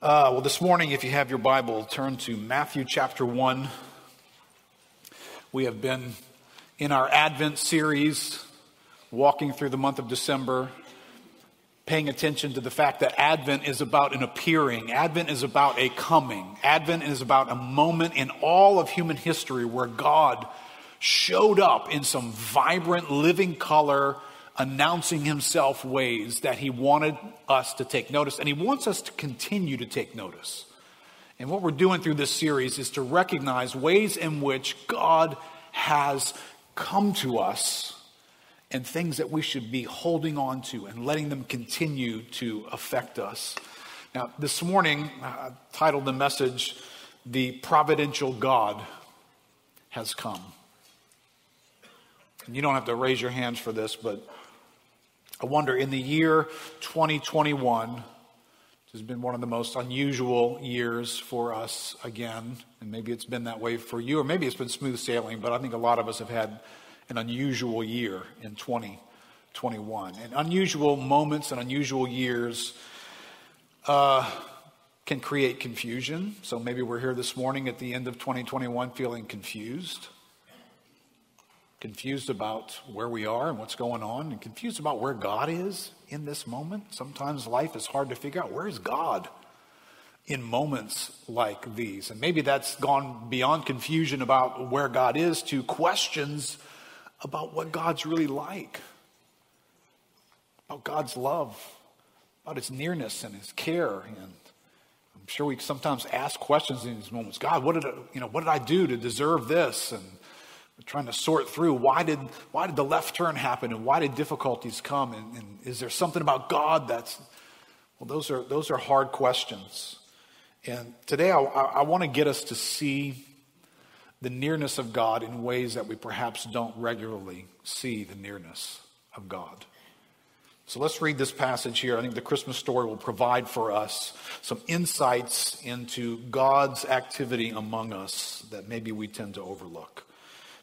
Uh, well, this morning, if you have your Bible, turn to Matthew chapter 1. We have been in our Advent series, walking through the month of December, paying attention to the fact that Advent is about an appearing, Advent is about a coming, Advent is about a moment in all of human history where God showed up in some vibrant, living color announcing himself ways that he wanted us to take notice, and he wants us to continue to take notice. And what we're doing through this series is to recognize ways in which God has come to us and things that we should be holding on to and letting them continue to affect us. Now, this morning, I titled the message, The Providential God Has Come. And you don't have to raise your hands for this, but I wonder in the year 2021, which has been one of the most unusual years for us again, and maybe it's been that way for you, or maybe it's been smooth sailing, but I think a lot of us have had an unusual year in 2021. And unusual moments and unusual years uh, can create confusion. So maybe we're here this morning at the end of 2021 feeling confused confused about where we are and what's going on, and confused about where God is in this moment. Sometimes life is hard to figure out where is God in moments like these. And maybe that's gone beyond confusion about where God is to questions about what God's really like, about God's love, about his nearness and his care. And I'm sure we sometimes ask questions in these moments. God, what did I, you know, what did I do to deserve this? And trying to sort through why did, why did the left turn happen and why did difficulties come? And, and is there something about God that's, well, those are, those are hard questions. And today I, I want to get us to see the nearness of God in ways that we perhaps don't regularly see the nearness of God. So let's read this passage here. I think the Christmas story will provide for us some insights into God's activity among us that maybe we tend to overlook.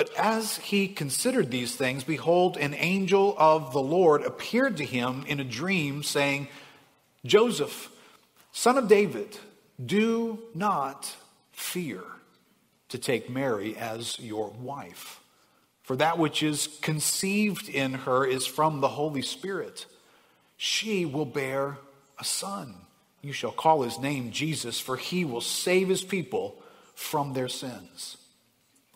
But as he considered these things, behold, an angel of the Lord appeared to him in a dream, saying, Joseph, son of David, do not fear to take Mary as your wife. For that which is conceived in her is from the Holy Spirit. She will bear a son. You shall call his name Jesus, for he will save his people from their sins.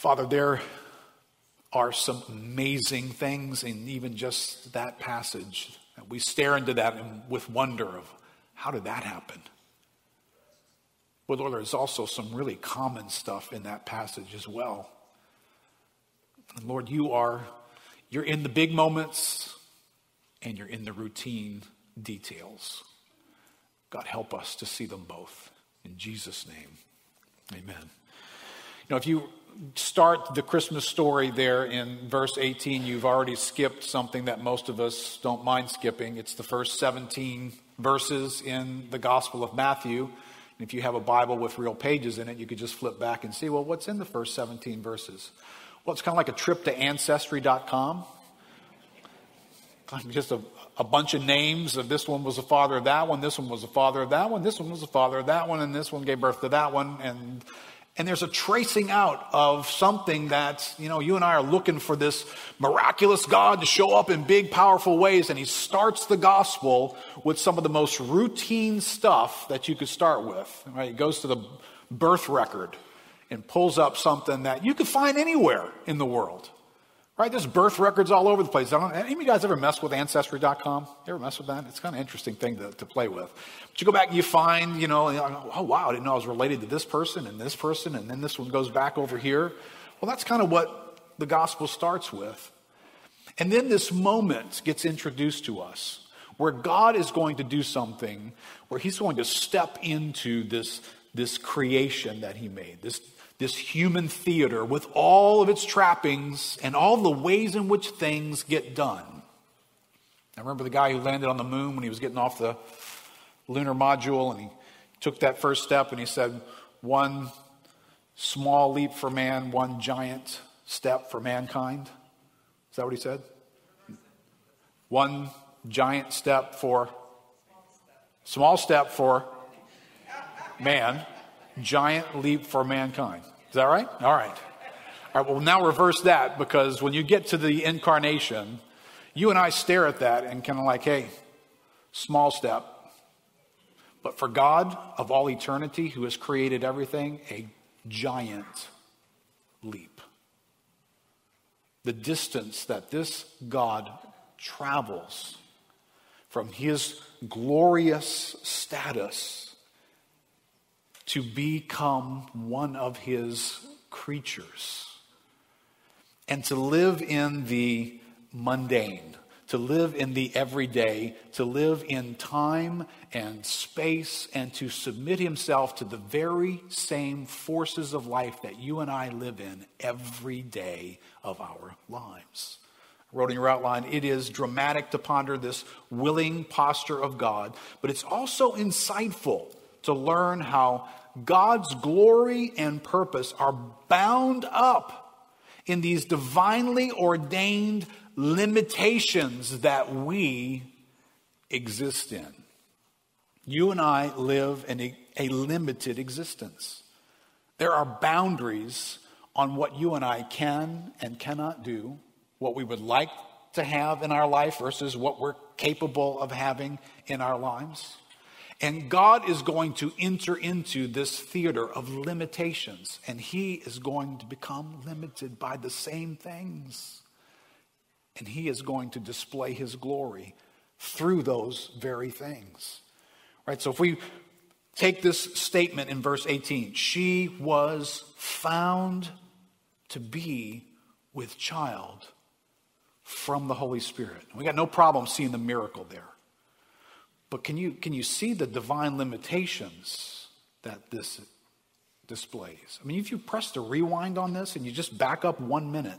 Father, there are some amazing things in even just that passage. We stare into that with wonder of how did that happen? But Lord, there's also some really common stuff in that passage as well. And Lord, you are you're in the big moments and you're in the routine details. God help us to see them both. In Jesus' name. Amen. You know, if you start the Christmas story there in verse 18, you've already skipped something that most of us don't mind skipping. It's the first 17 verses in the Gospel of Matthew. And if you have a Bible with real pages in it, you could just flip back and see, well, what's in the first 17 verses? Well, it's kind of like a trip to ancestry.com. Just a, a bunch of names of this one was the father of that one, this one was the father of that one, this one was the father of that one, and this one gave birth to that one. And and there's a tracing out of something that, you know, you and I are looking for this miraculous God to show up in big, powerful ways. And he starts the gospel with some of the most routine stuff that you could start with, right? He goes to the birth record and pulls up something that you could find anywhere in the world. Right? There's birth records all over the place. Any of you guys ever mess with Ancestry.com? You ever mess with that? It's kind of an interesting thing to, to play with. But you go back and you find, you know, oh, wow, I didn't know I was related to this person and this person, and then this one goes back over here. Well, that's kind of what the gospel starts with. And then this moment gets introduced to us where God is going to do something, where He's going to step into this, this creation that He made, this, this human theater with all of its trappings and all the ways in which things get done. I remember the guy who landed on the moon when he was getting off the lunar module and he took that first step and he said, One small leap for man, one giant step for mankind. Is that what he said? One giant step for small step for man, giant leap for mankind. Is that right? All right. All right, well, now reverse that because when you get to the incarnation, you and I stare at that and kind of like, hey, small step. But for God of all eternity, who has created everything, a giant leap. The distance that this God travels from his glorious status to become one of his creatures and to live in the mundane, to live in the everyday, to live in time and space, and to submit himself to the very same forces of life that you and I live in every day of our lives. I wrote in your outline, it is dramatic to ponder this willing posture of God, but it's also insightful to learn how God's glory and purpose are bound up in these divinely ordained limitations that we exist in. You and I live in a, limited existence. There are boundaries on what you and I can and cannot do, what we would like to have in our life versus what we're capable of having in our lives. And God is going to enter into this theater of limitations, and He is going to become limited by the same things. And He is going to display His glory through those very things. Right? So if we take this statement in verse 18, she was found to be with child from the Holy Spirit. We got no problem seeing the miracle there. But can you, can you see the divine limitations that this displays? I mean, if you press the rewind on this and you just back up one minute,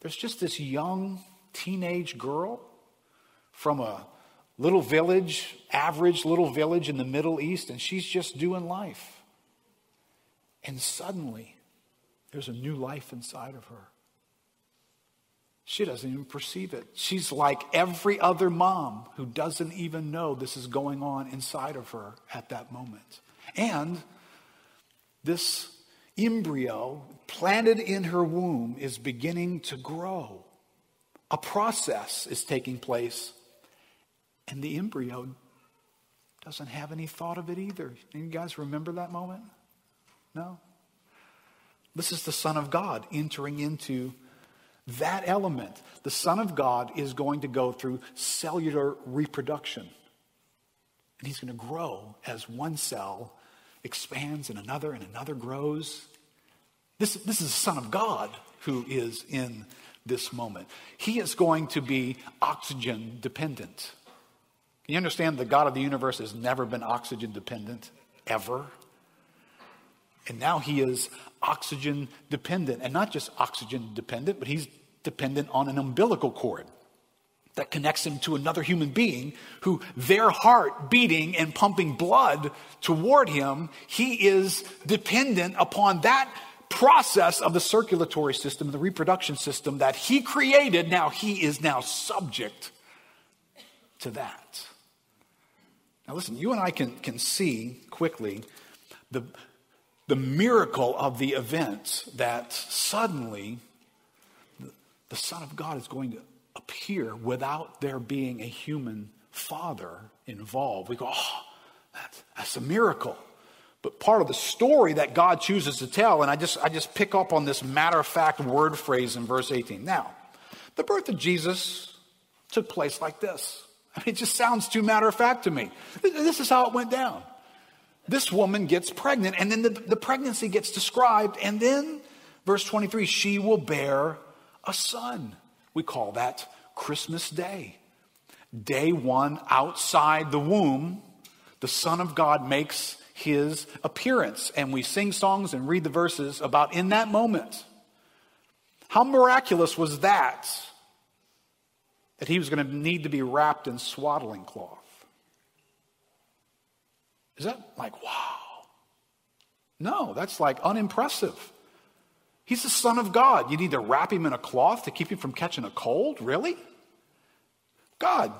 there's just this young teenage girl from a little village, average little village in the Middle East, and she's just doing life. And suddenly, there's a new life inside of her. She doesn't even perceive it. She's like every other mom who doesn't even know this is going on inside of her at that moment. And this embryo planted in her womb is beginning to grow. A process is taking place, and the embryo doesn't have any thought of it either. You guys remember that moment? No? This is the Son of God entering into that element, the Son of God, is going to go through cellular reproduction. And he's going to grow as one cell expands and another and another grows. This, this is the Son of God who is in this moment. He is going to be oxygen dependent. Can you understand the God of the universe has never been oxygen dependent, ever? And now he is oxygen dependent. And not just oxygen dependent, but he's dependent on an umbilical cord that connects him to another human being who their heart beating and pumping blood toward him, he is dependent upon that process of the circulatory system, the reproduction system that he created. Now he is now subject to that. Now listen, you and I can, can see quickly the, the miracle of the event that suddenly the Son of God is going to appear without there being a human father involved. We go, oh, that's, that's a miracle. but part of the story that God chooses to tell. And I just, I just pick up on this matter of fact word phrase in verse 18. Now, the birth of Jesus took place like this. I mean, it just sounds too matter of fact to me. This is how it went down. This woman gets pregnant, and then the, the pregnancy gets described, and then, verse 23, she will bear a son. We call that Christmas Day. Day one, outside the womb, the Son of God makes his appearance. And we sing songs and read the verses about in that moment. How miraculous was that? That he was going to need to be wrapped in swaddling cloth. Is that like, wow? No, that's like unimpressive. He's the Son of God. You need to wrap him in a cloth to keep him from catching a cold? Really? God,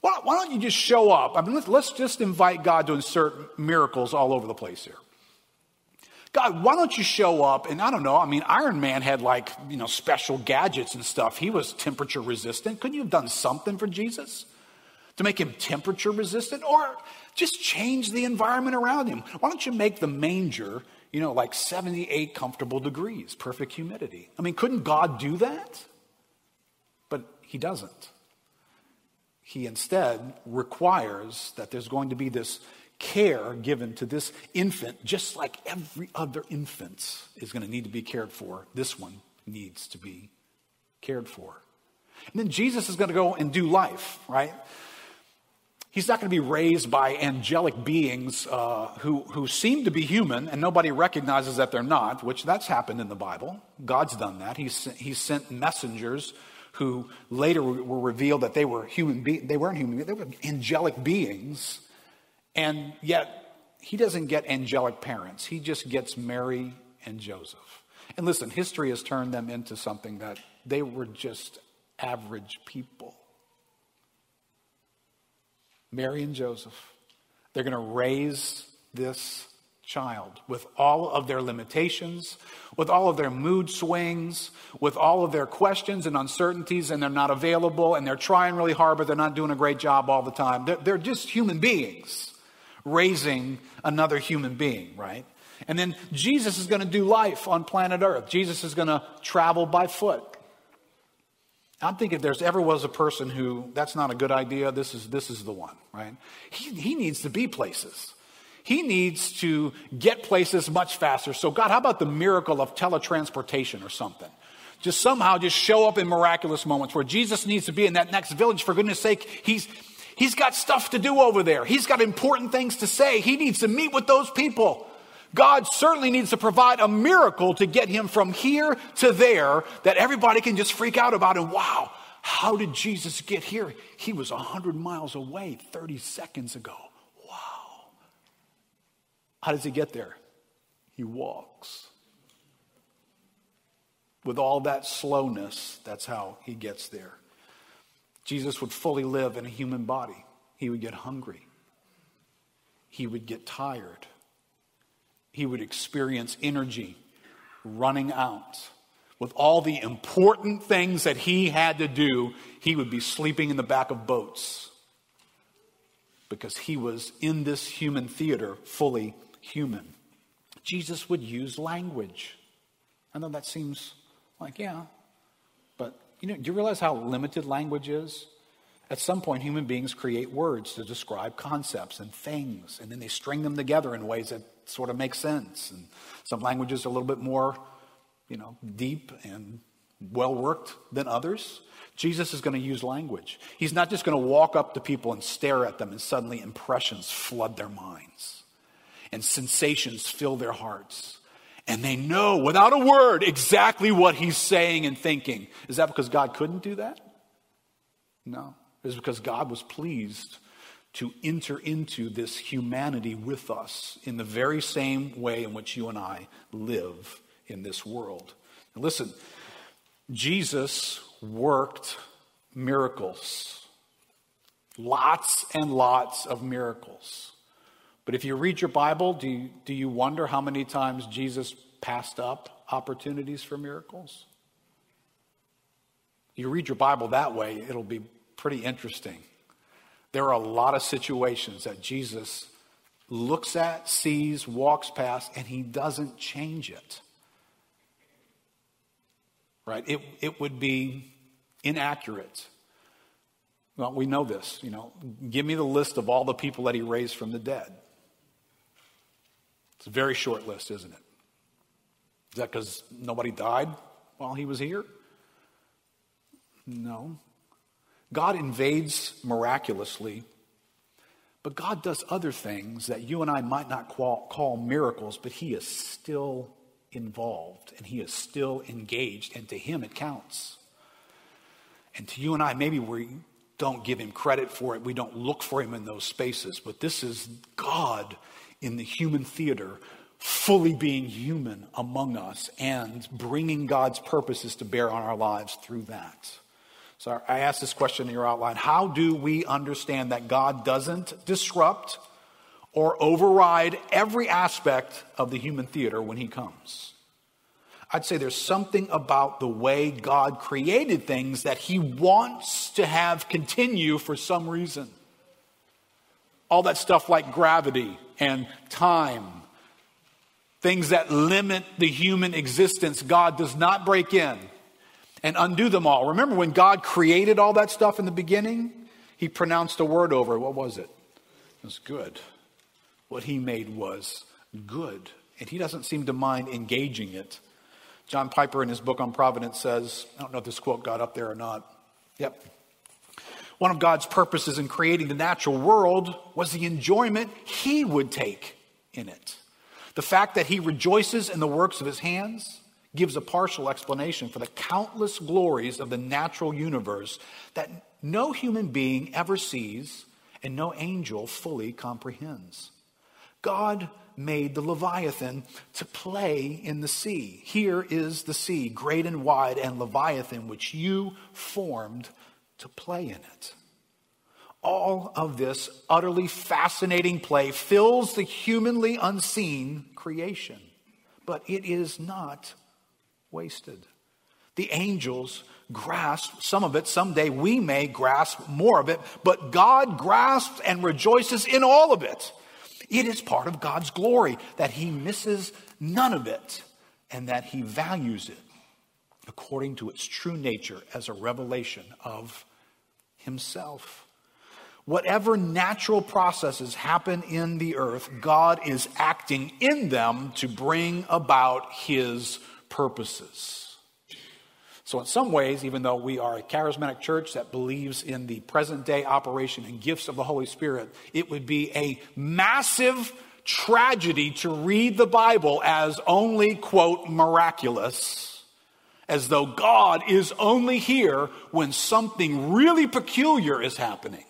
why, don't you just show up? I mean, let's just invite God to insert miracles all over the place here. God, why don't you show up? And I don't know, I mean, Iron Man had like, you know, special gadgets and stuff. He was temperature resistant. Couldn't you have done something for Jesus to make him temperature resistant? Or just change the environment around him. Why don't you make the manger, you know, like 78 comfortable degrees, perfect humidity? I mean, couldn't God do that? But he doesn't. He instead requires that there's going to be this care given to this infant, just like every other infant is going to need to be cared for. This one needs to be cared for. And then Jesus is going to go and do life, right? He's not going to be raised by angelic beings uh, who, who seem to be human and nobody recognizes that they're not, which that's happened in the Bible. God's done that. He's, he's sent messengers who later were revealed that they were human. They weren't human beings, they were angelic beings. And yet, he doesn't get angelic parents. He just gets Mary and Joseph. And listen, history has turned them into something that they were just average people. Mary and Joseph, they're going to raise this child with all of their limitations, with all of their mood swings, with all of their questions and uncertainties, and they're not available, and they're trying really hard, but they're not doing a great job all the time. They're, they're just human beings raising another human being, right? And then Jesus is going to do life on planet Earth. Jesus is going to travel by foot. I'm thinking if there's ever was a person who that's not a good idea, this is this is the one, right? He, he needs to be places. He needs to get places much faster. So, God, how about the miracle of teletransportation or something? Just somehow just show up in miraculous moments where Jesus needs to be in that next village. For goodness sake, he's, he's got stuff to do over there. He's got important things to say. He needs to meet with those people. God certainly needs to provide a miracle to get him from here to there that everybody can just freak out about. And wow, how did Jesus get here? He was 100 miles away 30 seconds ago. Wow. How does he get there? He walks. With all that slowness, that's how he gets there. Jesus would fully live in a human body. He would get hungry. He would get tired. He would experience energy running out. With all the important things that he had to do, he would be sleeping in the back of boats because he was in this human theater fully human. Jesus would use language. I know that seems like, yeah, but you know, do you realize how limited language is? At some point, human beings create words to describe concepts and things, and then they string them together in ways that sort of make sense. And some languages are a little bit more, you know, deep and well worked than others. Jesus is going to use language. He's not just going to walk up to people and stare at them and suddenly impressions flood their minds and sensations fill their hearts. And they know without a word exactly what he's saying and thinking. Is that because God couldn't do that? No. It's because God was pleased to enter into this humanity with us in the very same way in which you and I live in this world. Now listen, Jesus worked miracles. Lots and lots of miracles. But if you read your Bible, do you, do you wonder how many times Jesus passed up opportunities for miracles? You read your Bible that way, it'll be pretty interesting. There are a lot of situations that Jesus looks at, sees, walks past, and he doesn't change it. Right? It, it would be inaccurate. Well, we know this, you know. Give me the list of all the people that he raised from the dead. It's a very short list, isn't it? Is that because nobody died while he was here? No. God invades miraculously, but God does other things that you and I might not call, call miracles, but he is still involved and he is still engaged, and to him it counts. And to you and I, maybe we don't give him credit for it, we don't look for him in those spaces, but this is God in the human theater, fully being human among us and bringing God's purposes to bear on our lives through that. So I asked this question in your outline How do we understand that God doesn't disrupt or override every aspect of the human theater when He comes? I'd say there's something about the way God created things that He wants to have continue for some reason. All that stuff like gravity and time, things that limit the human existence, God does not break in and undo them all. Remember when God created all that stuff in the beginning? He pronounced a word over it. What was it? It was good. What he made was good. And he doesn't seem to mind engaging it. John Piper, in his book on providence, says I don't know if this quote got up there or not. Yep. One of God's purposes in creating the natural world was the enjoyment he would take in it. The fact that he rejoices in the works of his hands gives a partial explanation for the countless glories of the natural universe that no human being ever sees and no angel fully comprehends. God made the Leviathan to play in the sea. Here is the sea, great and wide, and Leviathan, which you formed to play in it. All of this utterly fascinating play fills the humanly unseen creation, but it is not wasted. The angels grasp some of it. Someday we may grasp more of it, but God grasps and rejoices in all of it. It is part of God's glory that He misses none of it and that He values it according to its true nature as a revelation of Himself. Whatever natural processes happen in the earth, God is acting in them to bring about His purposes. So, in some ways, even though we are a charismatic church that believes in the present day operation and gifts of the Holy Spirit, it would be a massive tragedy to read the Bible as only, quote, miraculous, as though God is only here when something really peculiar is happening.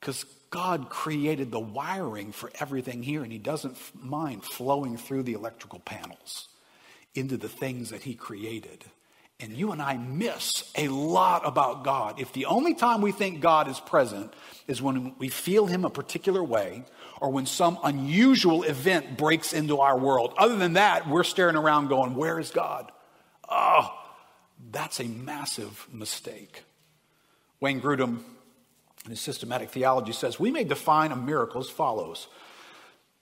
Because God created the wiring for everything here, and He doesn't mind flowing through the electrical panels into the things that He created. And you and I miss a lot about God. If the only time we think God is present is when we feel Him a particular way or when some unusual event breaks into our world, other than that, we're staring around going, Where is God? Oh, that's a massive mistake. Wayne Grudem, in his systematic theology, says we may define a miracle as follows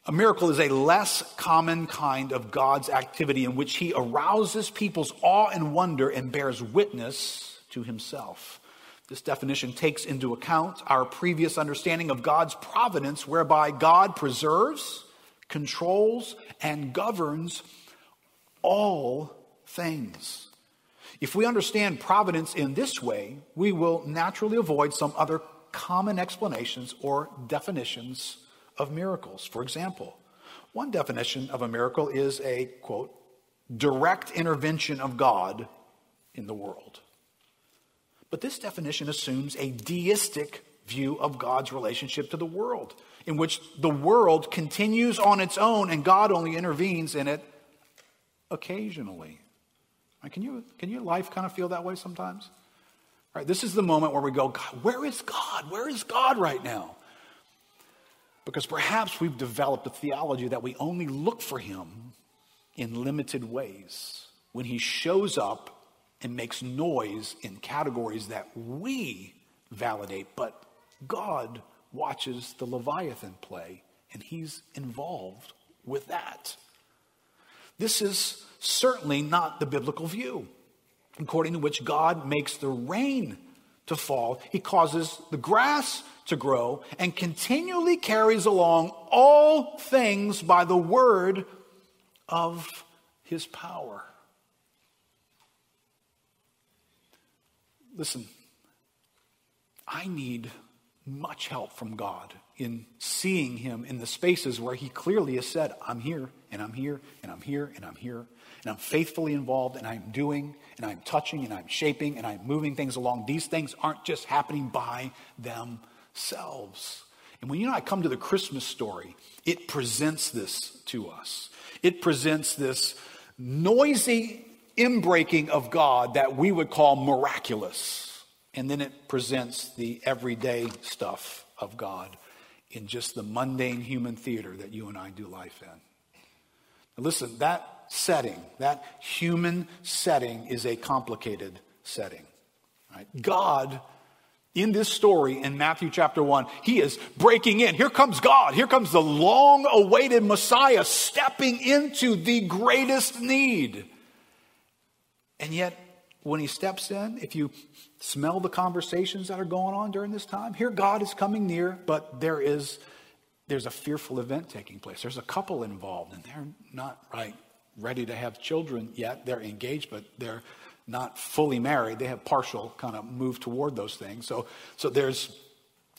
a miracle is a less common kind of God's activity in which he arouses people's awe and wonder and bears witness to himself. This definition takes into account our previous understanding of God's providence, whereby God preserves, controls, and governs all things. If we understand providence in this way, we will naturally avoid some other common explanations or definitions of miracles. For example, one definition of a miracle is a, quote, direct intervention of God in the world. But this definition assumes a deistic view of God's relationship to the world, in which the world continues on its own and God only intervenes in it occasionally. Can, you, can your life kind of feel that way sometimes? All right, this is the moment where we go, where is God? Where is God right now? Because perhaps we've developed a theology that we only look for him in limited ways. When he shows up and makes noise in categories that we validate, but God watches the Leviathan play, and he's involved with that. This is certainly not the biblical view, according to which God makes the rain to fall. He causes the grass to grow and continually carries along all things by the word of his power. Listen, I need much help from God in seeing him in the spaces where he clearly has said, I'm here, and I'm here, and I'm here, and I'm here, and I'm faithfully involved, and I'm doing, and I'm touching, and I'm shaping, and I'm moving things along. These things aren't just happening by themselves. And when you know I come to the Christmas story, it presents this to us. It presents this noisy inbreaking of God that we would call miraculous. And then it presents the everyday stuff of God in just the mundane human theater that you and I do life in. Now listen, that setting, that human setting, is a complicated setting. Right? God, in this story in Matthew chapter 1, he is breaking in. Here comes God. Here comes the long awaited Messiah stepping into the greatest need. And yet, when he steps in, if you smell the conversations that are going on during this time, here God is coming near, but there is there's a fearful event taking place. There's a couple involved, and they're not right ready to have children yet. They're engaged, but they're not fully married. They have partial kind of move toward those things. So, so there's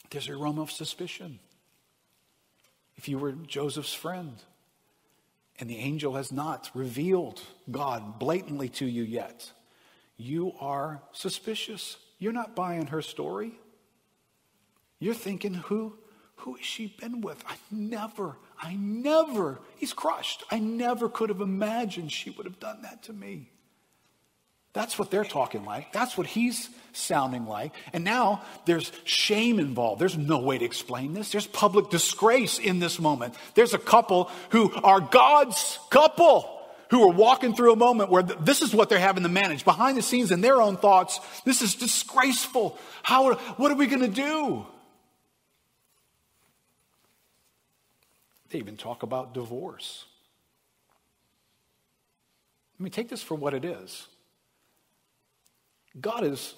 there's a realm of suspicion. If you were Joseph's friend, and the angel has not revealed God blatantly to you yet, you are suspicious. You're not buying her story. You're thinking, who, who has she been with? I never, I never, he's crushed. I never could have imagined she would have done that to me. That's what they're talking like. That's what he's sounding like. And now there's shame involved. There's no way to explain this. There's public disgrace in this moment. There's a couple who are God's couple who are walking through a moment where this is what they're having to manage behind the scenes in their own thoughts. This is disgraceful. How, what are we going to do? They even talk about divorce. I mean, take this for what it is. God has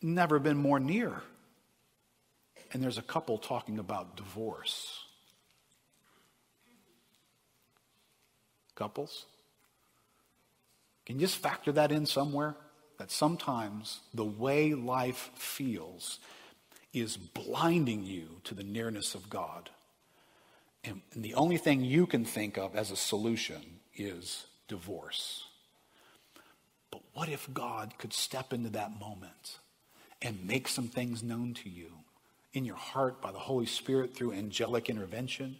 never been more near. And there's a couple talking about divorce. Couples? Can you just factor that in somewhere? That sometimes the way life feels is blinding you to the nearness of God. And, the only thing you can think of as a solution is divorce. But what if God could step into that moment and make some things known to you in your heart by the Holy Spirit through angelic intervention?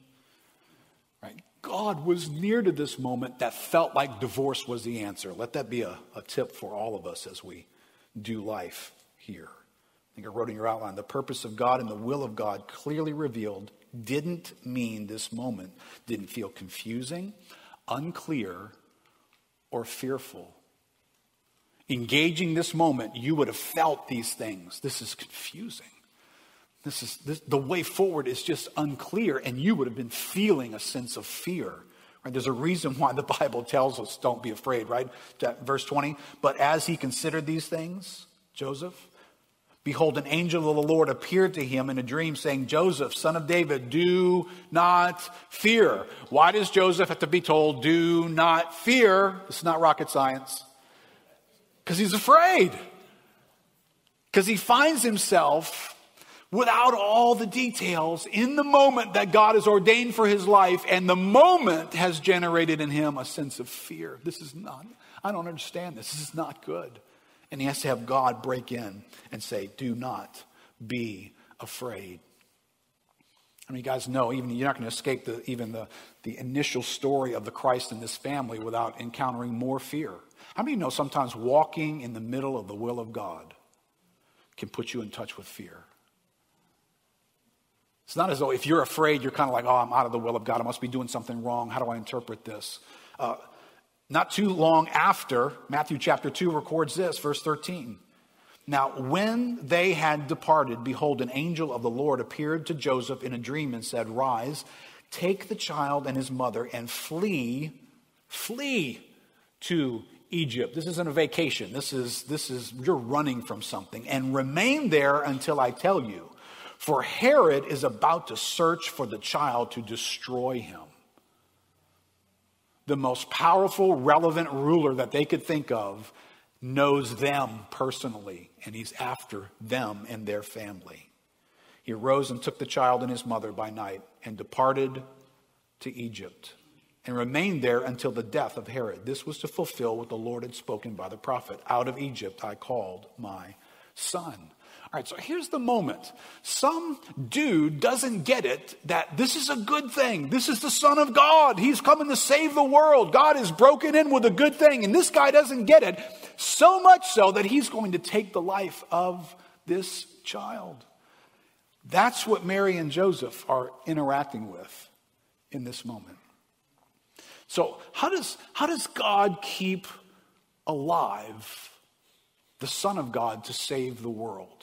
Right? God was near to this moment that felt like divorce was the answer. Let that be a, a tip for all of us as we do life here. I think I wrote in your outline the purpose of God and the will of God clearly revealed didn't mean this moment didn't feel confusing, unclear, or fearful. Engaging this moment, you would have felt these things. This is confusing. This is this, the way forward is just unclear, and you would have been feeling a sense of fear. Right? There's a reason why the Bible tells us don't be afraid, right? Verse 20. But as he considered these things, Joseph, behold, an angel of the Lord appeared to him in a dream, saying, Joseph, son of David, do not fear. Why does Joseph have to be told, do not fear? This is not rocket science. Because he's afraid. Because he finds himself without all the details in the moment that God has ordained for his life, and the moment has generated in him a sense of fear. This is not, I don't understand this. This is not good. And he has to have God break in and say, Do not be afraid. I mean, you guys know, even you're not going to escape the, even the, the initial story of the Christ in this family without encountering more fear. How many know sometimes walking in the middle of the will of God can put you in touch with fear? It's not as though if you're afraid, you're kind of like, oh, I'm out of the will of God. I must be doing something wrong. How do I interpret this? Uh, not too long after, Matthew chapter 2 records this, verse 13. Now, when they had departed, behold, an angel of the Lord appeared to Joseph in a dream and said, Rise, take the child and his mother and flee, flee to Egypt. This isn't a vacation. This is, this is, you're running from something. And remain there until I tell you. For Herod is about to search for the child to destroy him. The most powerful, relevant ruler that they could think of knows them personally, and he's after them and their family. He arose and took the child and his mother by night and departed to Egypt and remained there until the death of Herod. This was to fulfill what the Lord had spoken by the prophet Out of Egypt I called my son. All right, so here's the moment. Some dude doesn't get it that this is a good thing. This is the Son of God. He's coming to save the world. God is broken in with a good thing. And this guy doesn't get it so much so that he's going to take the life of this child. That's what Mary and Joseph are interacting with in this moment. So, how does, how does God keep alive the Son of God to save the world?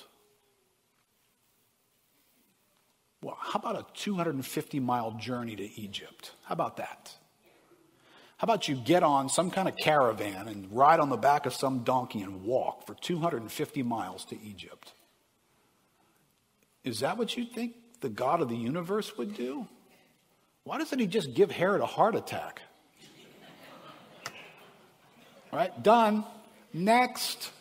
Well, how about a 250 mile journey to Egypt? How about that? How about you get on some kind of caravan and ride on the back of some donkey and walk for 250 miles to Egypt? Is that what you think the God of the universe would do? Why doesn't he just give Herod a heart attack? Right? Done. Next.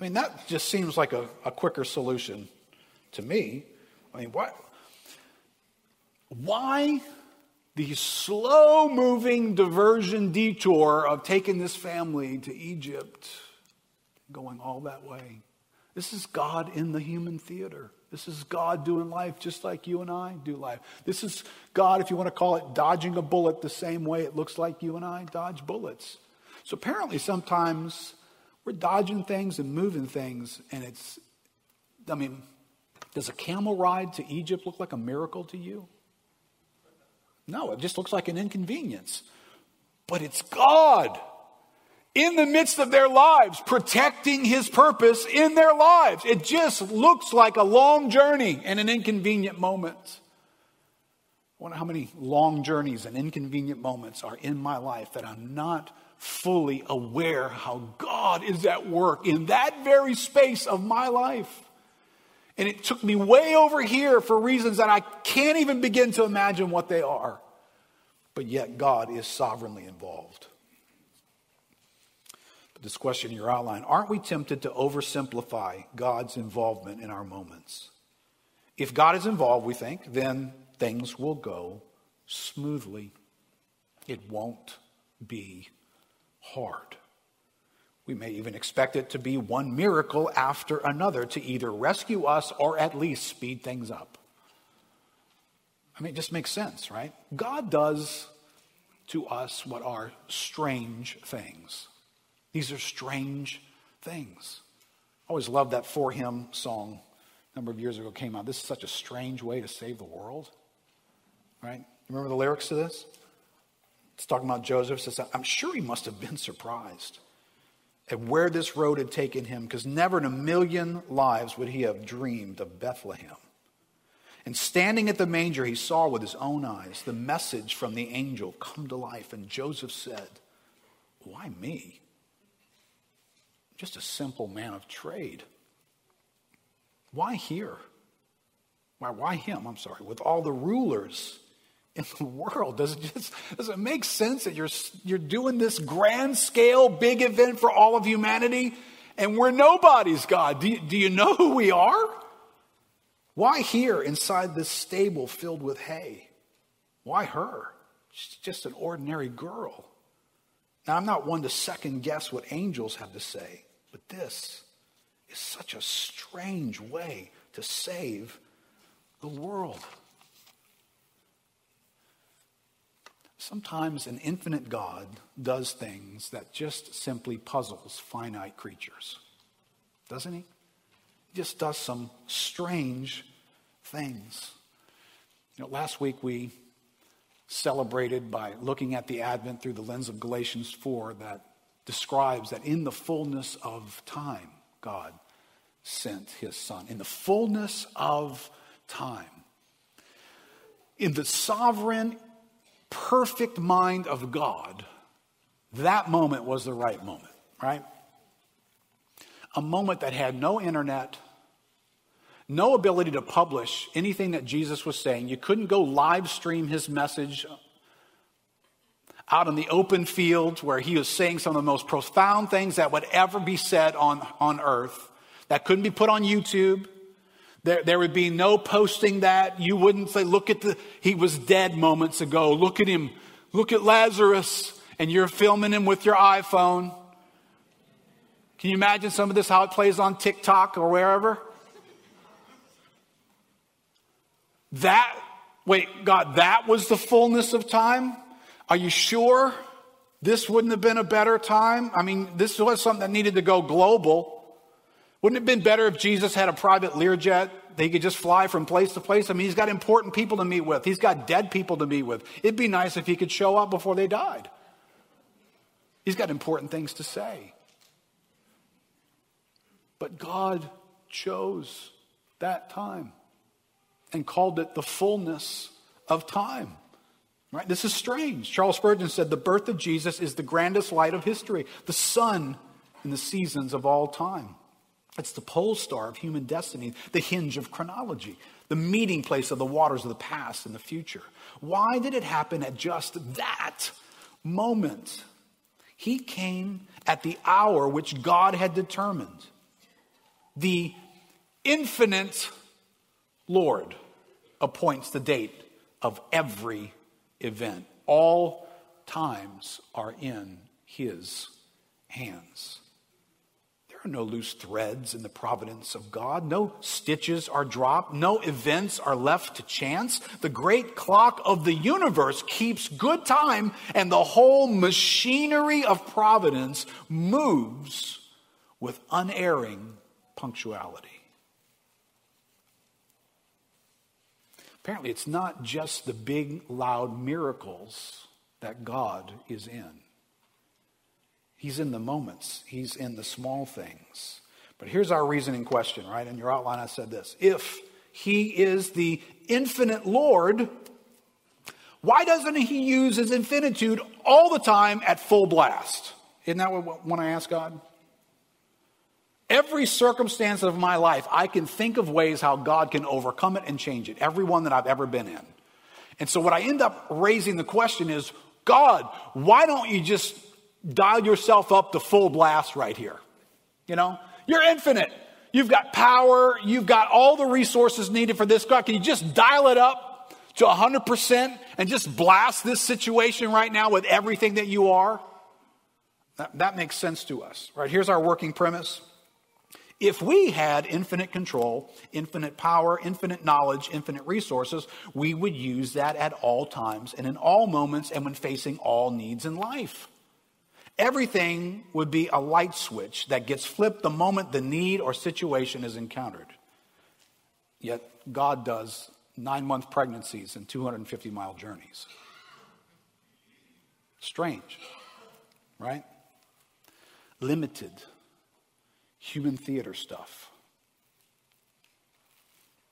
I mean, that just seems like a, a quicker solution to me. I mean, what? Why the slow moving diversion detour of taking this family to Egypt, going all that way? This is God in the human theater. This is God doing life just like you and I do life. This is God, if you want to call it dodging a bullet the same way it looks like you and I dodge bullets. So apparently, sometimes we're dodging things and moving things, and it's, I mean, does a camel ride to Egypt look like a miracle to you? No, it just looks like an inconvenience. But it's God in the midst of their lives, protecting his purpose in their lives. It just looks like a long journey and an inconvenient moment. I wonder how many long journeys and inconvenient moments are in my life that I'm not fully aware how God is at work in that very space of my life. And it took me way over here for reasons that I can't even begin to imagine what they are. But yet, God is sovereignly involved. But this question in your outline aren't we tempted to oversimplify God's involvement in our moments? If God is involved, we think, then things will go smoothly. It won't be hard. We may even expect it to be one miracle after another to either rescue us or at least speed things up. I mean, it just makes sense, right? God does to us what are strange things. These are strange things. I always loved that 4Him song a number of years ago came out. This is such a strange way to save the world. Right? Remember the lyrics to this? It's talking about Joseph. Says, I'm sure he must have been surprised at where this road had taken him, because never in a million lives would he have dreamed of Bethlehem. And standing at the manger, he saw with his own eyes the message from the angel come to life. And Joseph said, Why me? Just a simple man of trade. Why here? Why, why him? I'm sorry. With all the rulers in the world. Does it just does it make sense that you're you're doing this grand scale big event for all of humanity and we're nobody's God? Do you, do you know who we are? Why here inside this stable filled with hay? Why her? She's just an ordinary girl. Now, I'm not one to second guess what angels have to say, but this is such a strange way to save the world. Sometimes an infinite God does things that just simply puzzles finite creatures. Doesn't he? He just does some strange things. You know, last week we celebrated by looking at the Advent through the lens of Galatians 4 that describes that in the fullness of time, God sent his son. In the fullness of time. In the sovereign, perfect mind of God, that moment was the right moment, right? A moment that had no internet, no ability to publish anything that Jesus was saying. You couldn't go live stream his message out in the open field where he was saying some of the most profound things that would ever be said on, on earth that couldn't be put on YouTube. There, there would be no posting that. You wouldn't say, look at the, he was dead moments ago. Look at him. Look at Lazarus. And you're filming him with your iPhone. Can you imagine some of this, how it plays on TikTok or wherever? That, wait, God, that was the fullness of time? Are you sure this wouldn't have been a better time? I mean, this was something that needed to go global. Wouldn't it have been better if Jesus had a private Learjet? that he could just fly from place to place. I mean, he's got important people to meet with. He's got dead people to meet with. It'd be nice if he could show up before they died. He's got important things to say. But God chose that time and called it the fullness of time. Right? This is strange. Charles Spurgeon said the birth of Jesus is the grandest light of history, the sun in the seasons of all time. It's the pole star of human destiny, the hinge of chronology, the meeting place of the waters of the past and the future. Why did it happen at just that moment? He came at the hour which God had determined. The infinite Lord appoints the date of every event. All times are in His hands. Are no loose threads in the providence of God. No stitches are dropped. No events are left to chance. The great clock of the universe keeps good time, and the whole machinery of providence moves with unerring punctuality. Apparently, it's not just the big, loud miracles that God is in. He's in the moments, He's in the small things. But here's our reasoning question, right? In your outline, I said this If He is the infinite Lord, why doesn't He use His infinitude all the time at full blast? Isn't that what, when I ask God? Every circumstance of my life, I can think of ways how God can overcome it and change it. Every one that I've ever been in. And so, what I end up raising the question is God, why don't you just dial yourself up to full blast right here. You know, you're infinite. You've got power. You've got all the resources needed for this. God, can you just dial it up to 100% and just blast this situation right now with everything that you are? That, that makes sense to us, right? Here's our working premise. If we had infinite control, infinite power, infinite knowledge, infinite resources, we would use that at all times and in all moments and when facing all needs in life. Everything would be a light switch that gets flipped the moment the need or situation is encountered. Yet God does nine month pregnancies and 250 mile journeys. Strange, right? Limited human theater stuff.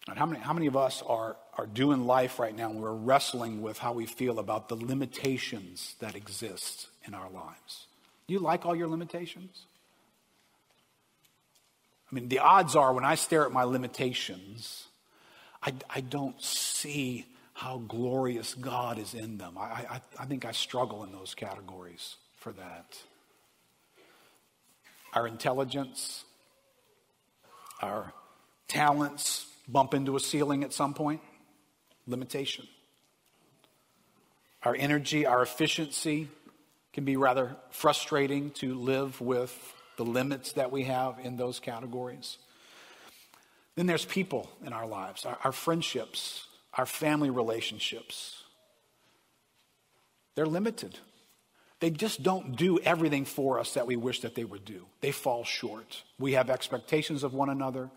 And how many, how many of us are, are doing life right now and we're wrestling with how we feel about the limitations that exist in our lives? Do you like all your limitations? I mean, the odds are when I stare at my limitations, I, I don't see how glorious God is in them. I, I, I think I struggle in those categories for that. Our intelligence, our talents bump into a ceiling at some point, limitation. Our energy, our efficiency, can be rather frustrating to live with the limits that we have in those categories. Then there's people in our lives, our, our friendships, our family relationships. They're limited. They just don't do everything for us that we wish that they would do. They fall short. We have expectations of one another.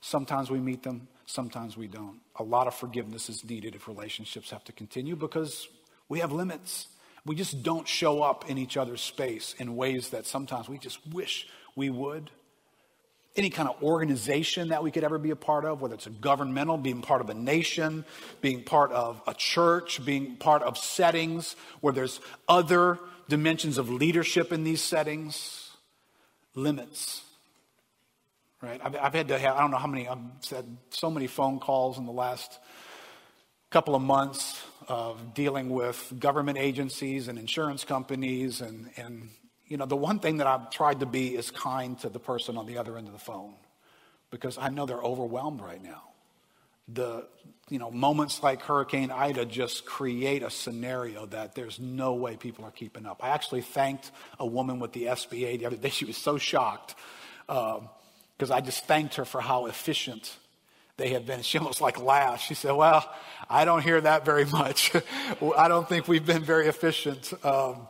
Sometimes we meet them, sometimes we don't. A lot of forgiveness is needed if relationships have to continue because we have limits We just don't show up in each other's space in ways that sometimes we just wish we would. Any kind of organization that we could ever be a part of, whether it's a governmental, being part of a nation, being part of a church, being part of settings where there's other dimensions of leadership in these settings, limits. Right? I've, I've had to have, I don't know how many, I've had so many phone calls in the last couple of months of dealing with government agencies and insurance companies. And, and, you know, the one thing that I've tried to be is kind to the person on the other end of the phone because I know they're overwhelmed right now. The, you know, moments like Hurricane Ida just create a scenario that there's no way people are keeping up. I actually thanked a woman with the SBA the other day. She was so shocked because um, I just thanked her for how efficient they had been. She almost like laughed. She said, Well, I don't hear that very much. I don't think we've been very efficient. Um,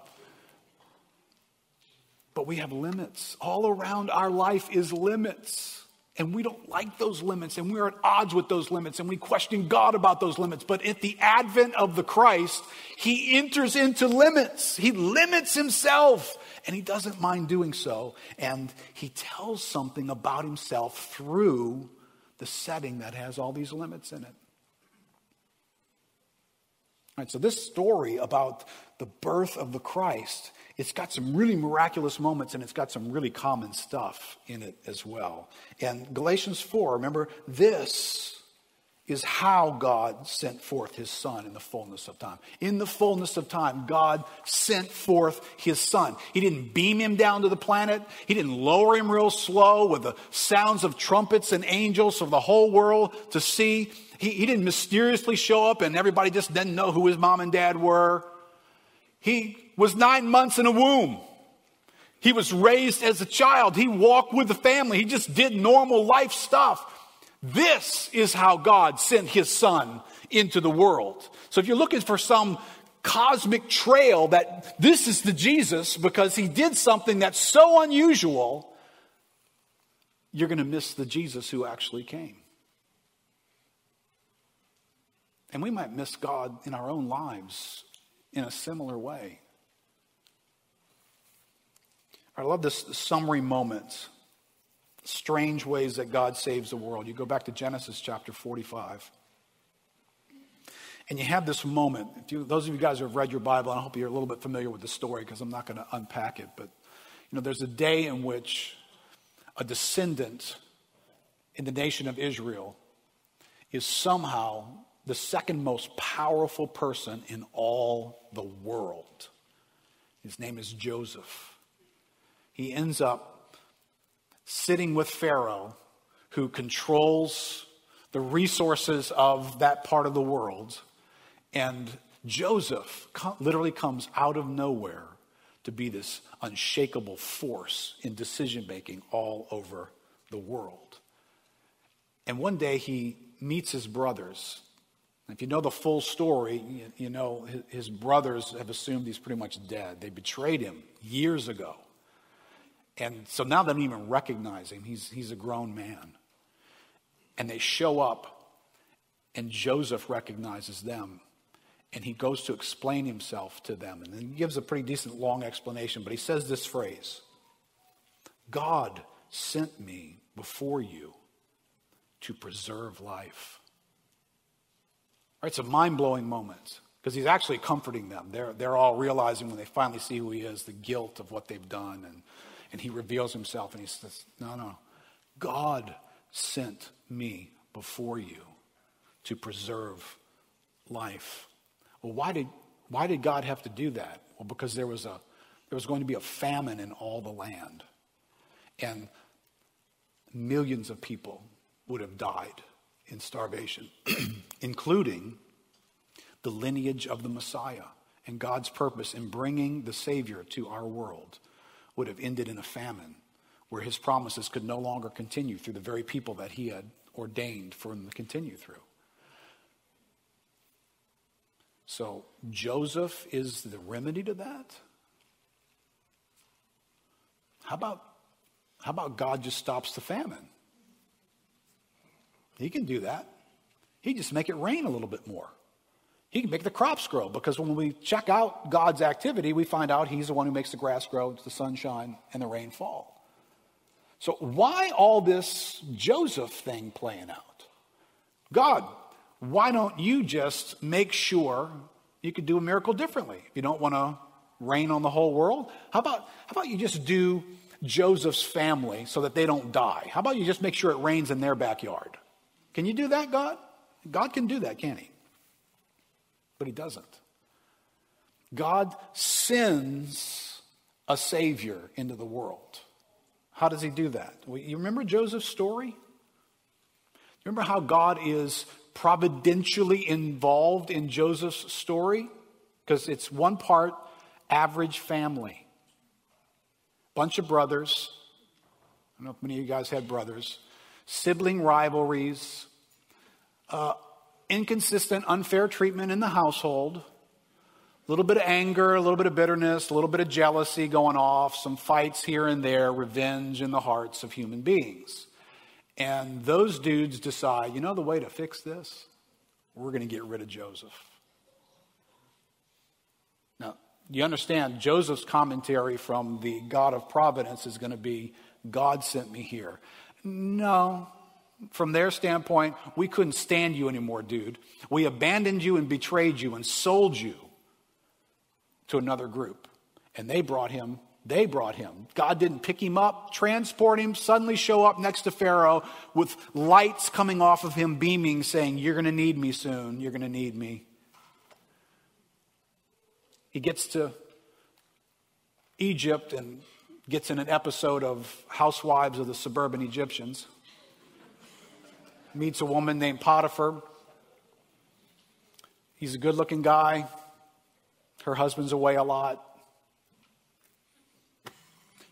but we have limits. All around our life is limits. And we don't like those limits, and we're at odds with those limits, and we question God about those limits. But at the advent of the Christ, he enters into limits. He limits himself, and he doesn't mind doing so. And he tells something about himself through the setting that has all these limits in it. All right, so this story about the birth of the Christ, it's got some really miraculous moments and it's got some really common stuff in it as well. And Galatians 4, remember, this is how God sent forth his son in the fullness of time. In the fullness of time, God sent forth his son. He didn't beam him down to the planet. He didn't lower him real slow with the sounds of trumpets and angels for the whole world to see. He, he didn't mysteriously show up and everybody just didn't know who his mom and dad were. He was nine months in a womb. He was raised as a child. He walked with the family. He just did normal life stuff. This is how God sent his son into the world. So if you're looking for some cosmic trail that this is the Jesus because he did something that's so unusual, you're going to miss the Jesus who actually came. And we might miss God in our own lives in a similar way. I love this summary moment strange ways that God saves the world. You go back to Genesis chapter 45. And you have this moment. You, those of you guys who have read your Bible, I hope you're a little bit familiar with the story because I'm not going to unpack it. But, you know, there's a day in which a descendant in the nation of Israel is somehow the second most powerful person in all the world. His name is Joseph. He ends up sitting with Pharaoh, who controls the resources of that part of the world. And Joseph literally comes out of nowhere to be this unshakable force in decision making all over the world. And one day he meets his brothers. If you know the full story, you, know his brothers have assumed he's pretty much dead. They betrayed him years ago. And so now they don't even recognize him. He's, he's a grown man. And they show up, and Joseph recognizes them. And he goes to explain himself to them. And then he gives a pretty decent long explanation, but he says this phrase God sent me before you to preserve life. All right, it's a mind blowing moment because he's actually comforting them. They're, they're all realizing when they finally see who he is the guilt of what they've done and and he reveals himself and he says, No, no. God sent me before you to preserve life. Well, why did, why did God have to do that? Well, because there was, a, there was going to be a famine in all the land. And millions of people would have died in starvation, including the lineage of the Messiah and God's purpose in bringing the Savior to our world would have ended in a famine where his promises could no longer continue through the very people that he had ordained for them to continue through. So Joseph is the remedy to that. How about, how about God just stops the famine? He can do that. He just make it rain a little bit more. He can make the crops grow because when we check out God's activity, we find out He's the one who makes the grass grow, the sunshine, and the rain fall. So, why all this Joseph thing playing out? God, why don't you just make sure you could do a miracle differently? If you don't want to rain on the whole world, how about, how about you just do Joseph's family so that they don't die? How about you just make sure it rains in their backyard? Can you do that, God? God can do that, can He? But he doesn't. God sends a Savior into the world. How does he do that? You remember Joseph's story? Remember how God is providentially involved in Joseph's story? Because it's one part average family. Bunch of brothers. I don't know if many of you guys had brothers. Sibling rivalries. Uh, inconsistent, unfair treatment in the household, a little bit of anger, a little bit of bitterness, a little bit of jealousy going off, some fights here and there, revenge in the hearts of human beings. And those dudes decide, you know, the way to fix this? We're going to get rid of Joseph. Now, you understand, Joseph's commentary from the God of providence is going to be God sent me here. No, from their standpoint, we couldn't stand you anymore, dude. We abandoned you and betrayed you and sold you to another group. And they brought him, they brought him. God didn't pick him up, transport him, suddenly show up next to Pharaoh with lights coming off of him, beaming, saying, You're going to need me soon. You're going to need me. He gets to Egypt and gets in an episode of Housewives of the Suburban Egyptians meets a woman named Potiphar. He's a good looking guy. Her husband's away a lot.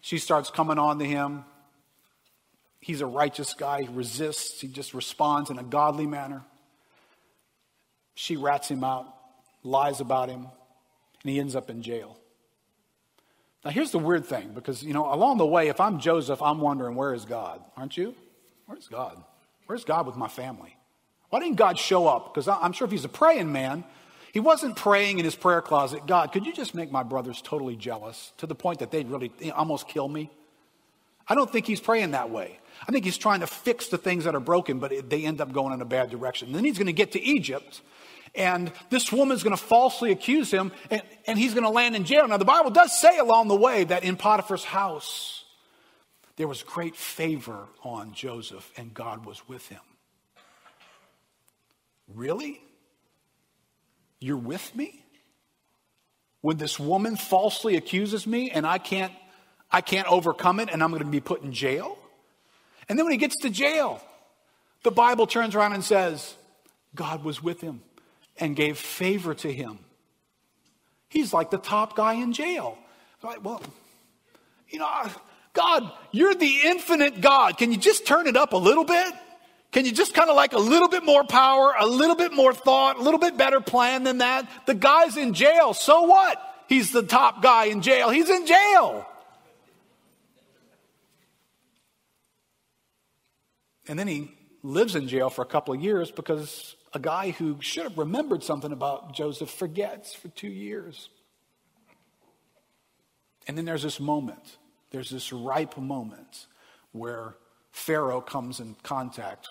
She starts coming on to him. He's a righteous guy. He resists. He just responds in a godly manner. She rats him out, lies about him, and he ends up in jail. Now, here's the weird thing because, you know, along the way, if I'm Joseph, I'm wondering, where is God? Aren't you? Where's God? Where's God with my family? Why didn't God show up? Because I'm sure if he's a praying man, he wasn't praying in his prayer closet, God, could you just make my brothers totally jealous to the point that they'd really almost kill me? I don't think he's praying that way. I think he's trying to fix the things that are broken, but they end up going in a bad direction. And then he's going to get to Egypt, and this woman's going to falsely accuse him, and, and he's going to land in jail. Now, the Bible does say along the way that in Potiphar's house, there was great favor on Joseph, and God was with him. Really? You're with me? When this woman falsely accuses me and I can't I can't overcome it and I'm going to be put in jail? And then when he gets to jail, the Bible turns around and says, God was with him and gave favor to him. He's like the top guy in jail. Well, you know, God, you're the infinite God. Can you just turn it up a little bit? Can you just kind of like a little bit more power, a little bit more thought, a little bit better plan than that? The guy's in jail. So what? He's the top guy in jail. He's in jail. And then he lives in jail for a couple of years because a guy who should have remembered something about Joseph forgets for two years. And then there's this moment there's this ripe moment where Pharaoh comes in contact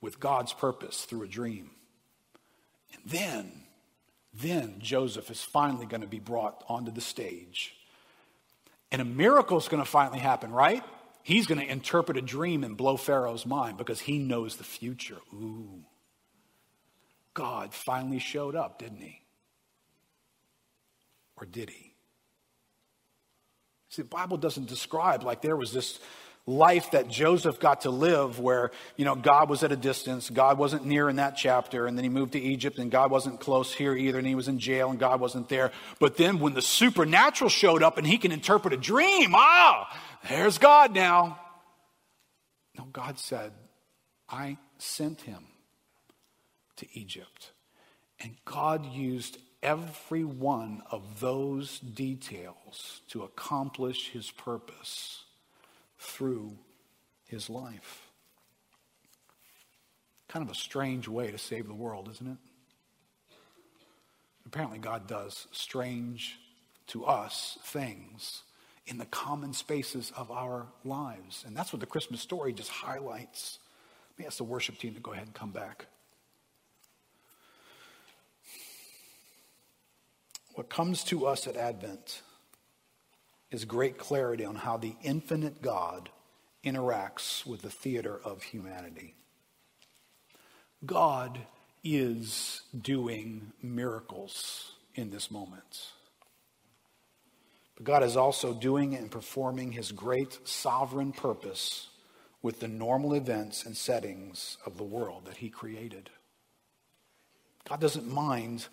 with God's purpose through a dream. And then, then Joseph is finally going to be brought onto the stage. And a miracle is going to finally happen, right? He's going to interpret a dream and blow Pharaoh's mind because he knows the future. Ooh. God finally showed up, didn't he? Or did he? See, the Bible doesn't describe like there was this life that Joseph got to live where, you know, God was at a distance, God wasn't near in that chapter, and then he moved to Egypt and God wasn't close here either, and he was in jail and God wasn't there. But then when the supernatural showed up and he can interpret a dream, ah, there's God now. No, God said, I sent him to Egypt. And God used every one of those details to accomplish his purpose through his life. Kind of a strange way to save the world, isn't it? Apparently, God does strange to us things in the common spaces of our lives. And that's what the Christmas story just highlights. Let me ask the worship team to go ahead and come back. What comes to us at Advent is great clarity on how the infinite God interacts with the theater of humanity. God is doing miracles in this moment. But God is also doing and performing his great sovereign purpose with the normal events and settings of the world that he created. God doesn't mind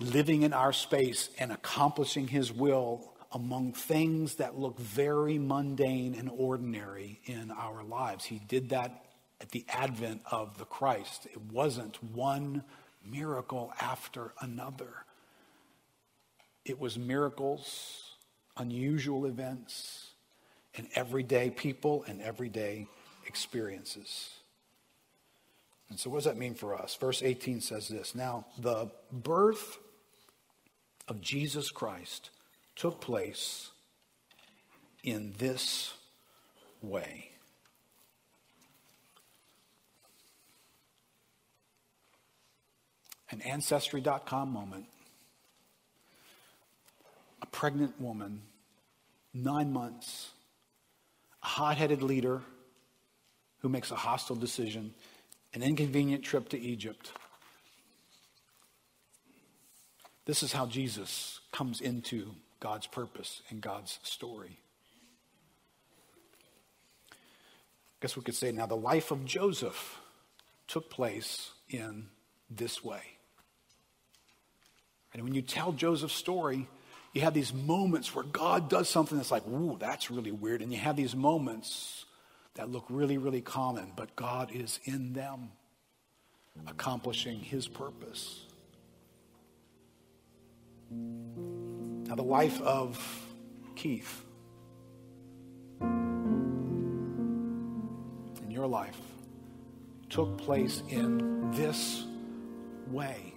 living in our space and accomplishing his will among things that look very mundane and ordinary in our lives. He did that at the advent of the Christ. It wasn't one miracle after another, it was miracles, unusual events, and everyday people and everyday experiences. And so, what does that mean for us? Verse 18 says this Now, the birth of Jesus Christ took place in this way. An Ancestry.com moment. A pregnant woman, nine months, a hot headed leader who makes a hostile decision, an inconvenient trip to Egypt this is how Jesus comes into God's purpose and God's story. I guess we could say now the life of Joseph took place in this way. And when you tell Joseph's story, you have these moments where God does something that's like, ooh, that's really weird. And you have these moments that look really, really common, but God is in them, accomplishing his purpose. Now, the life of Keith in your life took place in this way.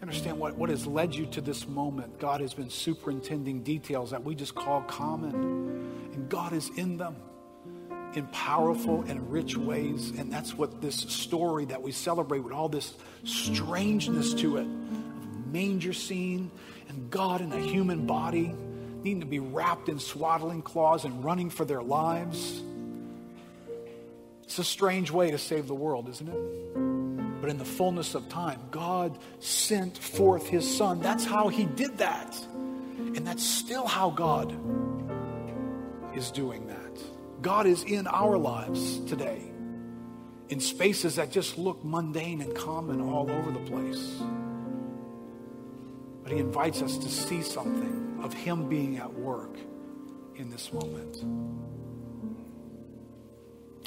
Understand what, what has led you to this moment? God has been superintending details that we just call common, and God is in them in powerful and rich ways. And that's what this story that we celebrate with all this strangeness to it manger scene and God in a human body needing to be wrapped in swaddling cloths and running for their lives. It's a strange way to save the world, isn't it? But in the fullness of time, God sent forth his son. That's how he did that. And that's still how God is doing that. God is in our lives today in spaces that just look mundane and common all over the place. But he invites us to see something of him being at work in this moment.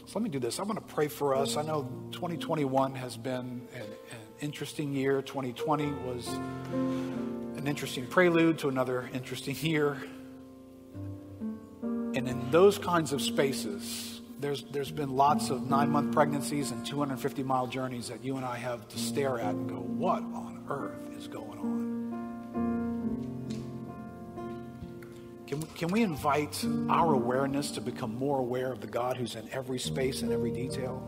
So let me do this. I'm going to pray for us. I know 2021 has been an, an interesting year. 2020 was an interesting prelude to another interesting year. And in those kinds of spaces, there's, there's been lots of nine month pregnancies and 250 mile journeys that you and I have to stare at and go, what on earth is going on? Can we, can we invite our awareness to become more aware of the God who's in every space and every detail?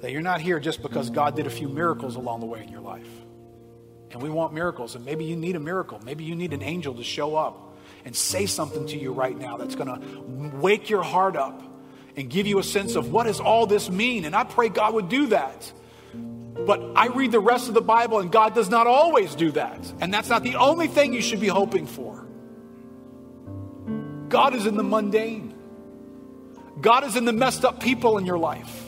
That you're not here just because God did a few miracles along the way in your life. And we want miracles. And maybe you need a miracle. Maybe you need an angel to show up and say something to you right now that's going to wake your heart up and give you a sense of what does all this mean? And I pray God would do that. But I read the rest of the Bible and God does not always do that. And that's not the only thing you should be hoping for. God is in the mundane. God is in the messed up people in your life.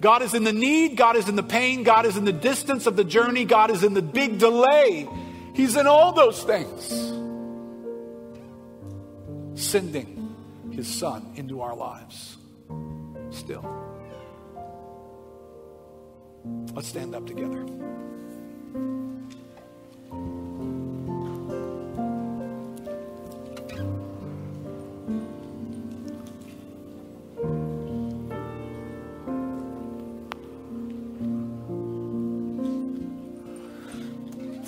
God is in the need. God is in the pain. God is in the distance of the journey. God is in the big delay. He's in all those things. Sending his son into our lives. Still. Let's stand up together.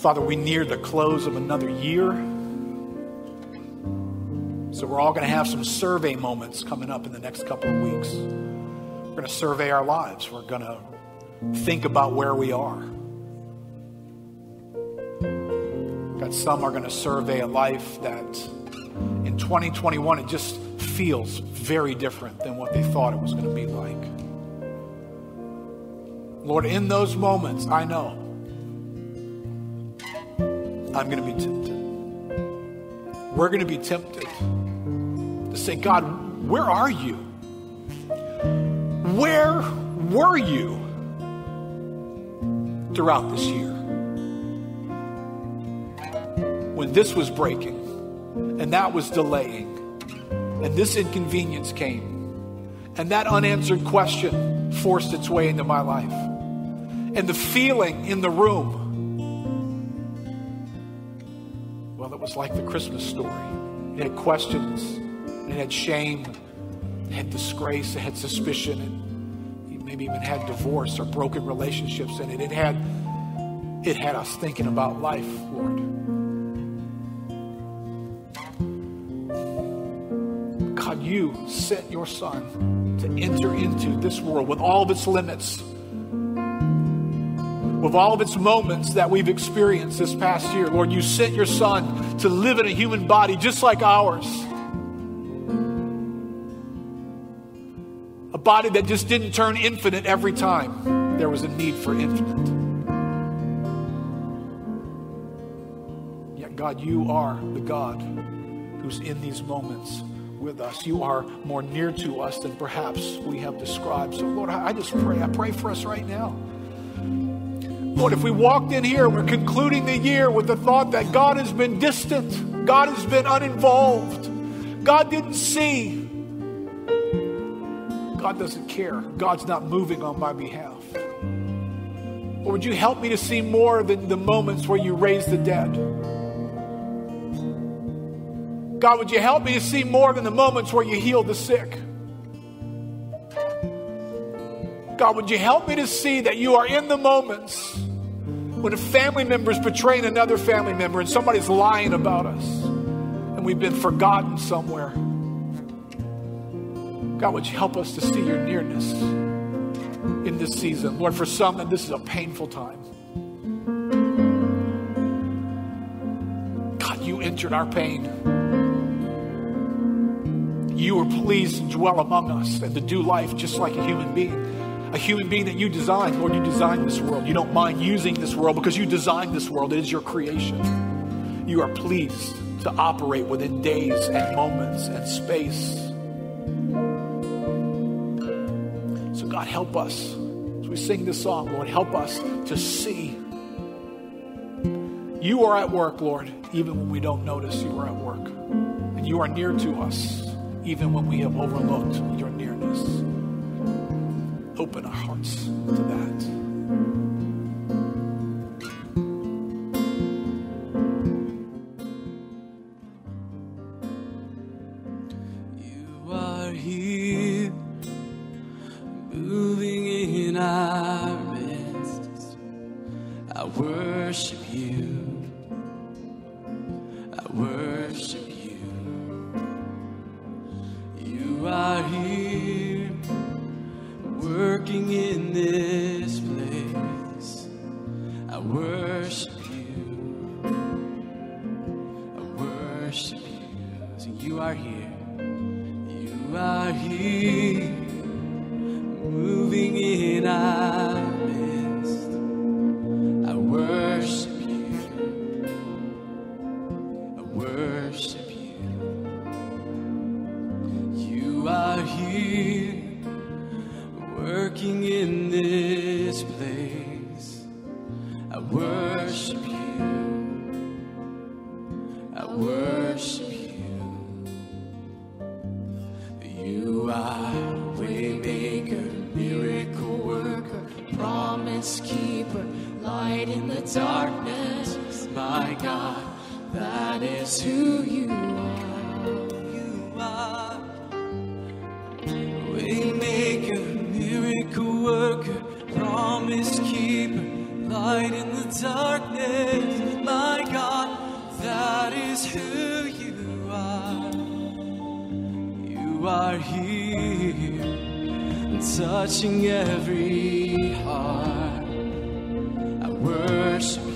Father, we near the close of another year. So we're all going to have some survey moments coming up in the next couple of weeks. We're going to survey our lives. We're going to think about where we are. God, some are going to survey a life that in 2021 it just feels very different than what they thought it was going to be like. Lord, in those moments, I know I'm going to be tempted. We're going to be tempted to say, God, where are you? Where were you throughout this year? When this was breaking and that was delaying and this inconvenience came and that unanswered question forced its way into my life and the feeling in the room was like the christmas story. It had questions it had shame it had disgrace it had suspicion and maybe even had divorce or broken relationships in it. It had it had us thinking about life lord. God, you sent your son to enter into this world with all of its limits, with all of its moments that we've experienced this past year. Lord, you sent your son to live in a human body just like ours. A body that just didn't turn infinite every time there was a need for infinite. Yet, God, you are the God who's in these moments with us. You are more near to us than perhaps we have described. So, Lord, I just pray. I pray for us right now. Lord, if we walked in here, we're concluding the year with the thought that God has been distant, God has been uninvolved, God didn't see, God doesn't care, God's not moving on my behalf. Or would you help me to see more than the moments where you raise the dead? God, would you help me to see more than the moments where you heal the sick? God, would you help me to see that you are in the moments when a family member is betraying another family member and somebody's lying about us and we've been forgotten somewhere? God, would you help us to see your nearness in this season? Lord, for some, this is a painful time. God, you entered our pain you were pleased to dwell among us and to do life just like a human being. A human being that you designed. Lord, you designed this world. You don't mind using this world because you designed this world. It is your creation. You are pleased to operate within days and moments and space. So, God, help us as we sing this song, Lord. Help us to see. You are at work, Lord, even when we don't notice you are at work. And you are near to us even when we have overlooked your nearness. Open our hearts to that. are here, touching every heart. I worship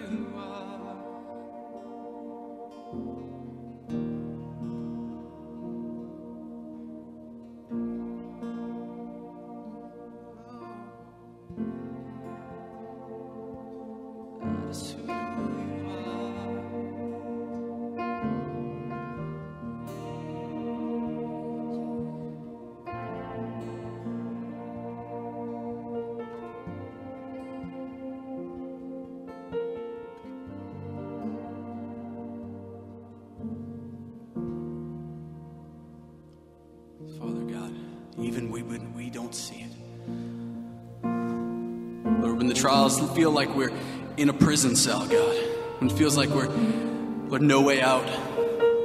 Trials feel like we're in a prison cell, God, when it feels like we're, Lord, no way out,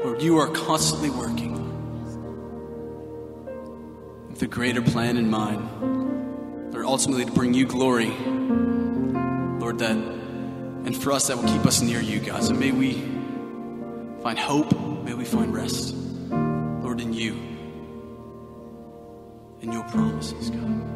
Lord, you are constantly working with a greater plan in mind. Lord, ultimately to bring you glory. Lord, that, and for us, that will keep us near you, God. So may we find hope, may we find rest, Lord, in you, in your promises, God.